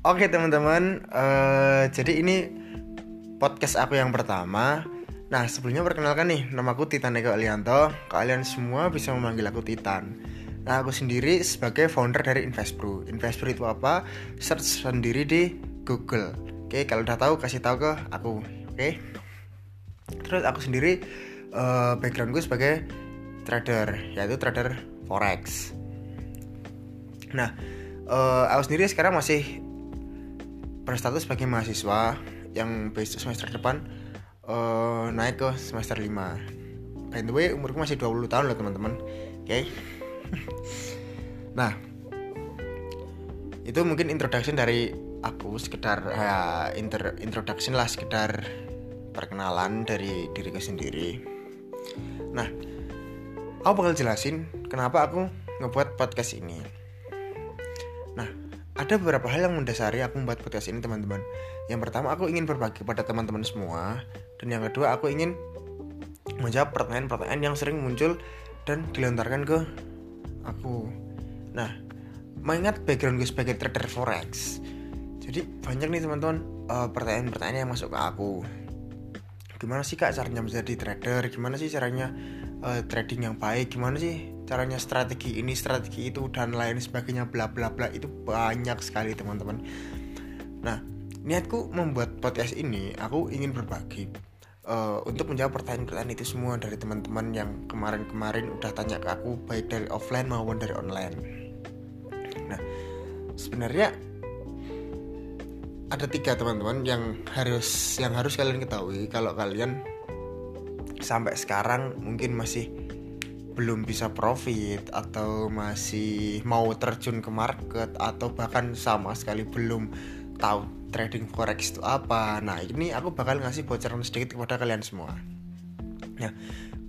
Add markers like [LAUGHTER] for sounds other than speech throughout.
Oke teman-teman, uh, jadi ini podcast aku yang pertama. Nah sebelumnya perkenalkan nih, nama aku Titan Eko Alianto. Kalian semua bisa memanggil aku Titan. Nah aku sendiri sebagai founder dari Investpro. Investpro itu apa? Search sendiri di Google. Oke, kalau udah tahu kasih tahu ke aku. Oke. Terus aku sendiri uh, background gue sebagai trader, yaitu trader forex. Nah, uh, aku sendiri sekarang masih berstatus sebagai mahasiswa yang besok semester depan uh, naik ke semester 5 By the way, umurku masih 20 tahun loh teman-teman. Oke. Okay? [LAUGHS] Nah Itu mungkin introduction dari aku Sekedar ya, inter, introduction lah Sekedar perkenalan dari diriku sendiri. Nah Aku bakal jelasin kenapa aku ngebuat podcast ini. Nah ada beberapa hal yang mendasari aku membuat podcast ini teman-teman Yang pertama aku ingin berbagi pada teman-teman semua Dan yang kedua aku ingin menjawab pertanyaan-pertanyaan yang sering muncul dan dilontarkan ke aku Nah, mengingat background gue sebagai trader forex Jadi banyak nih teman-teman uh, pertanyaan-pertanyaan yang masuk ke aku Gimana sih kak caranya menjadi trader? Gimana sih caranya uh, trading yang baik? Gimana sih caranya strategi ini strategi itu dan lain sebagainya bla bla bla itu banyak sekali teman-teman. Nah niatku membuat podcast ini aku ingin berbagi uh, untuk menjawab pertanyaan-pertanyaan itu semua dari teman-teman yang kemarin-kemarin udah tanya ke aku baik dari offline maupun dari online. Nah sebenarnya ada tiga teman-teman yang harus yang harus kalian ketahui. Kalau kalian sampai sekarang mungkin masih belum bisa profit atau masih mau terjun ke market atau bahkan sama sekali belum tahu trading forex itu apa. Nah, ini aku bakal ngasih bocoran sedikit kepada kalian semua. Nah,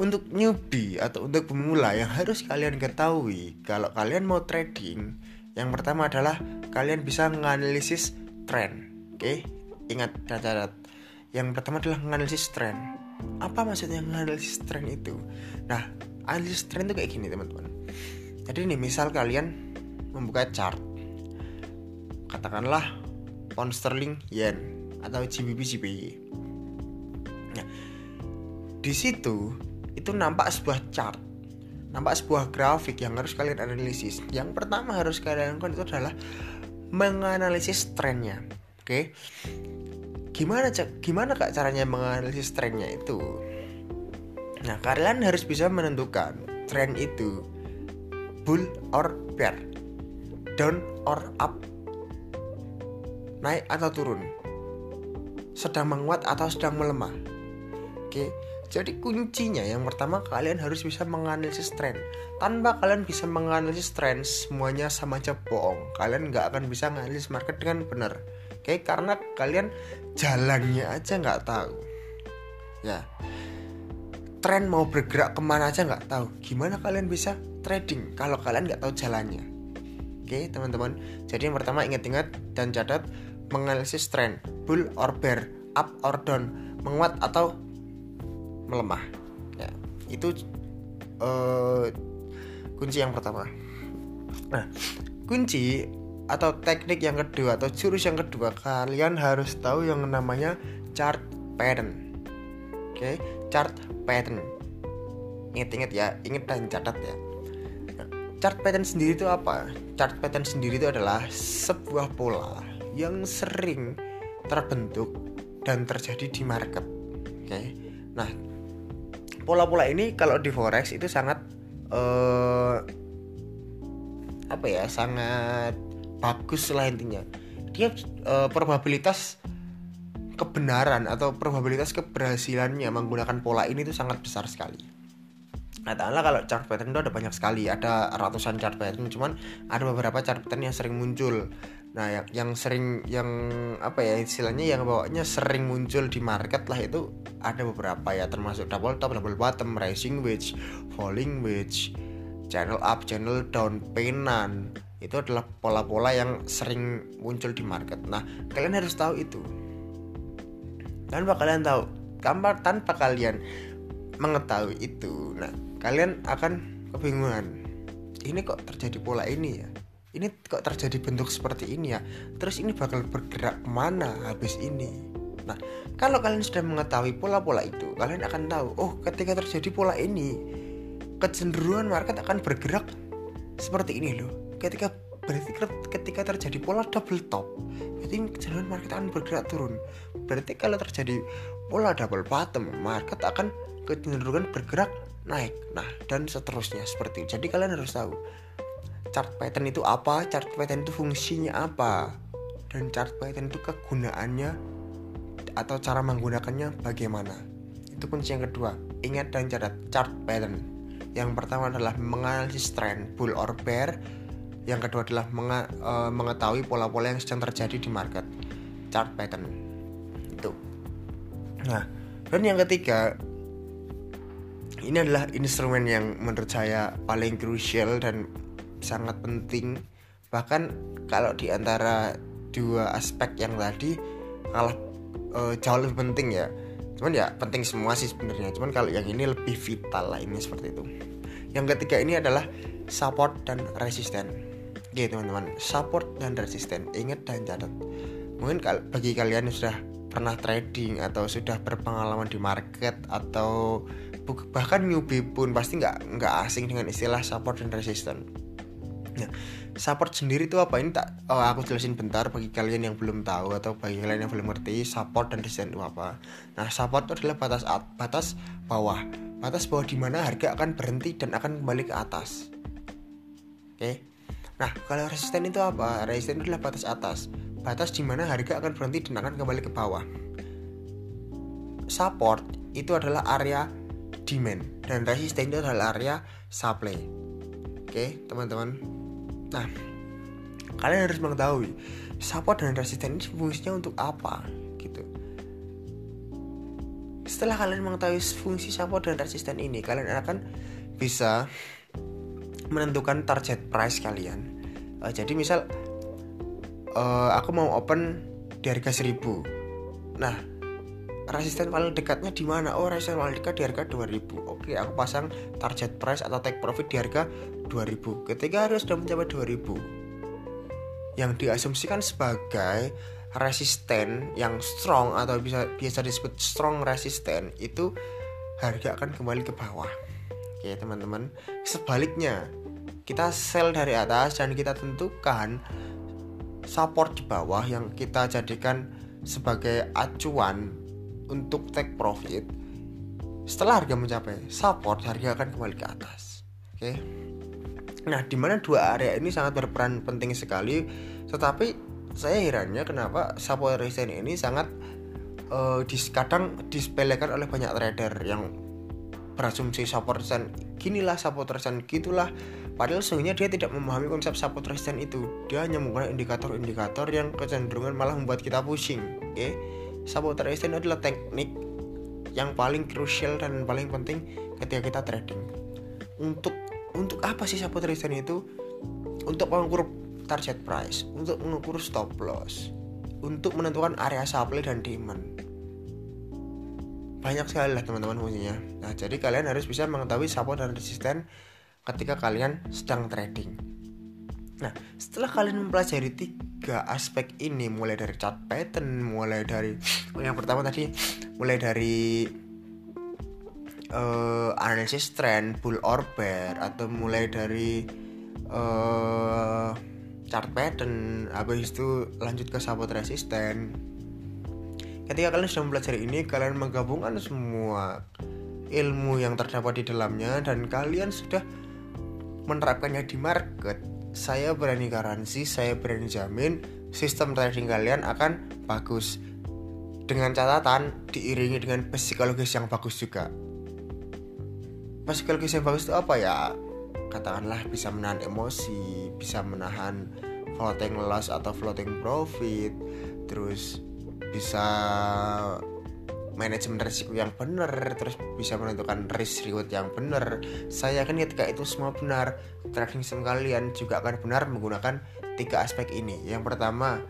untuk newbie atau untuk pemula yang harus kalian ketahui kalau kalian mau trading, yang pertama adalah kalian bisa menganalisis trend. Oke, ingat catat. Yang pertama adalah menganalisis trend. Apa maksudnya menganalisis trend itu? Nah, analisis tren tuh kayak gini teman-teman. Jadi nih misal kalian membuka chart katakanlah pound sterling yen atau GBP GBY nah di situ itu nampak sebuah chart nampak sebuah grafik yang harus kalian analisis. Yang pertama harus kalian lakukan itu adalah menganalisis trennya oke? Okay? gimana gimana kak caranya menganalisis trennya itu Nah, kalian harus bisa menentukan tren itu bull or bear, down or up, naik atau turun, sedang menguat atau sedang melemah. Oke, jadi kuncinya yang pertama kalian harus bisa menganalisis tren. Tanpa kalian bisa menganalisis tren, semuanya sama aja bohong. Kalian nggak akan bisa menganalisis market dengan benar. Oke, karena kalian jalannya aja nggak tahu. Ya, tren mau bergerak ke mana aja nggak tahu. Gimana kalian bisa trading kalau kalian nggak tahu jalannya? Oke teman-teman. Jadi yang pertama ingat-ingat dan catat menganalisis tren bull or bear up or down menguat atau melemah. Ya itu uh, kunci yang pertama. Nah kunci atau teknik yang kedua atau jurus yang kedua kalian harus tahu yang namanya chart pattern. Oke okay? Chart pattern. Inget-inget ya inget dan catat ya. Chart pattern sendiri itu apa? Chart pattern sendiri itu adalah sebuah pola yang sering terbentuk dan terjadi di market. Oke. Okay? nah pola-pola ini kalau di forex itu sangat uh, apa ya sangat bagus lah intinya. Dia uh, probabilitas kebenaran atau probabilitas keberhasilannya menggunakan pola ini itu sangat besar sekali. Katakanlah kalau chart pattern itu ada banyak sekali, ada ratusan chart pattern, cuman ada beberapa chart pattern yang sering muncul. Nah, yang, yang sering yang apa ya istilahnya yang bawanya sering muncul di market lah itu ada beberapa ya termasuk double top, double bottom, rising wedge, falling wedge, channel up, channel down, penan. Itu adalah pola-pola yang sering muncul di market. Nah, kalian harus tahu itu tanpa kalian tahu gambar tanpa kalian mengetahui itu. Nah kalian akan kebingungan ini kok terjadi pola ini ya? Ini kok terjadi bentuk seperti ini ya? Terus ini bakal bergerak ke mana habis ini? Nah kalau kalian sudah mengetahui pola-pola itu kalian akan tahu oh ketika terjadi pola ini kecenderungan market akan bergerak seperti ini loh. Ketika berarti ketika terjadi pola double top berarti kecenderungan market akan bergerak turun. Berarti kalau terjadi pola double bottom market akan kecenderungan bergerak naik. Nah dan seterusnya seperti itu. Jadi kalian harus tahu chart pattern itu apa chart pattern itu fungsinya apa dan chart pattern itu kegunaannya atau cara menggunakannya bagaimana. Itu kunci yang kedua. Ingat dan catat chart pattern. Yang pertama adalah menganalisis trend bull or bear yang kedua adalah uh, mengetahui pola-pola yang sedang terjadi di market. Chart pattern. Itu. Nah dan yang ketiga ini adalah instrumen yang menurut saya paling krusial dan sangat penting. Bahkan kalau di antara dua aspek yang tadi kalah uh, jauh lebih penting ya. Cuman ya penting semua sih sebenarnya. Cuman kalau yang ini lebih vital lah ini seperti itu. Yang ketiga ini adalah support dan resisten oke teman-teman support dan resisten ingat dan catat mungkin bagi kalian yang sudah pernah trading atau sudah berpengalaman di market atau bahkan newbie pun pasti nggak nggak asing dengan istilah support dan resisten Nah, support sendiri itu apa? Ini tak oh, aku jelasin bentar bagi kalian yang belum tahu atau bagi kalian yang belum ngerti support dan resistance itu apa. Nah, support itu adalah batas at, batas bawah. Batas bawah di mana harga akan berhenti dan akan kembali ke atas. Oke. Nah, kalau resisten itu apa? Resisten itu adalah batas atas. Batas di mana harga akan berhenti dan akan kembali ke bawah. Support itu adalah area demand dan resisten itu adalah area supply. Oke, teman-teman. Nah, kalian harus mengetahui support dan resisten ini fungsinya untuk apa gitu. Setelah kalian mengetahui fungsi support dan resisten ini, kalian akan bisa menentukan target price kalian. Uh, jadi misal uh, aku mau open di harga 1000. Nah, resisten paling dekatnya di mana? Oh, resisten paling dekat di harga 2000. Oke, aku pasang target price atau take profit di harga 2000 ketika harga sudah mencapai 2000 yang diasumsikan sebagai resisten yang strong atau bisa biasa disebut strong resisten itu harga akan kembali ke bawah oke teman-teman sebaliknya kita sell dari atas dan kita tentukan support di bawah yang kita jadikan sebagai acuan untuk take profit. Setelah harga mencapai support harga akan kembali ke atas. Oke. Nah, di mana dua area ini sangat berperan penting sekali, tetapi saya herannya kenapa support resistance ini sangat uh, kadang disepelekan oleh banyak trader yang berasumsi support resistance ginilah support resistance gitulah. Padahal sesungguhnya dia tidak memahami konsep support resistance itu. Dia hanya menggunakan indikator-indikator yang kecenderungan malah membuat kita pusing oke? Okay? support resistance adalah teknik yang paling krusial dan paling penting ketika kita trading. Untuk untuk apa sih support resistance itu? Untuk mengukur target price untuk mengukur stop loss untuk menentukan area supply dan demand banyak sekali lah teman-teman fungsinya nah jadi kalian harus bisa mengetahui support dan resisten ketika kalian sedang trading. Nah setelah kalian mempelajari tiga aspek ini mulai dari chart pattern mulai dari oh yang pertama tadi mulai dari uh, analisis trend bull or bear atau mulai dari uh, chart pattern habis itu lanjut ke support resisten ketika kalian sudah mempelajari ini kalian menggabungkan semua ilmu yang terdapat di dalamnya dan kalian sudah menerapkannya di market. Saya berani garansi saya berani jamin sistem trading kalian akan bagus. Dengan catatan diiringi dengan psikologis yang bagus juga. Psikologis yang bagus itu apa ya? Katakanlah bisa menahan emosi bisa menahan floating loss atau floating profit terus bisa manajemen risiko yang benar terus bisa menentukan risk reward yang benar. Saya yakin ketika itu semua benar trading sistem kalian juga akan benar menggunakan tiga aspek ini. Yang pertama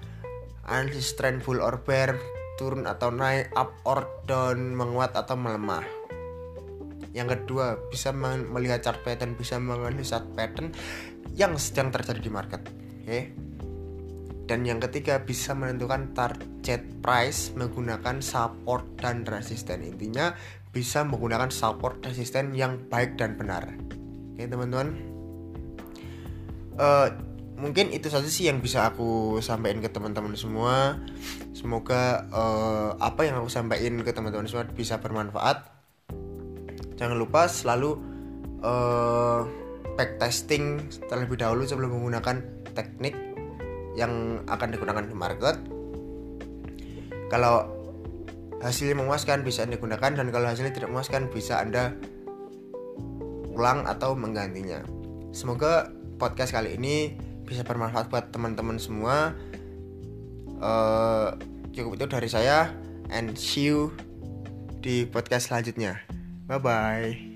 analisis trend bull or bear turun atau naik up or down menguat atau melemah. Yang kedua bisa melihat chart pattern bisa menganalisa pattern yang sedang terjadi di market Oke. Dan yang ketiga bisa menentukan target price menggunakan support dan resisten. Intinya bisa menggunakan support resisten yang baik dan benar. Oke teman-teman. Uh, mungkin itu saja sih yang bisa aku sampaikan ke teman-teman semua. Semoga uh, apa yang aku sampaikan ke teman-teman semua bisa bermanfaat. Jangan lupa selalu uh, back testing terlebih dahulu sebelum menggunakan teknik yang akan digunakan di market kalau hasilnya memuaskan bisa anda gunakan dan kalau hasilnya tidak memuaskan bisa anda ulang atau menggantinya. Semoga podcast kali ini bisa bermanfaat buat teman-teman semua. Uh, cukup itu dari saya and see you di podcast selanjutnya. Bye bye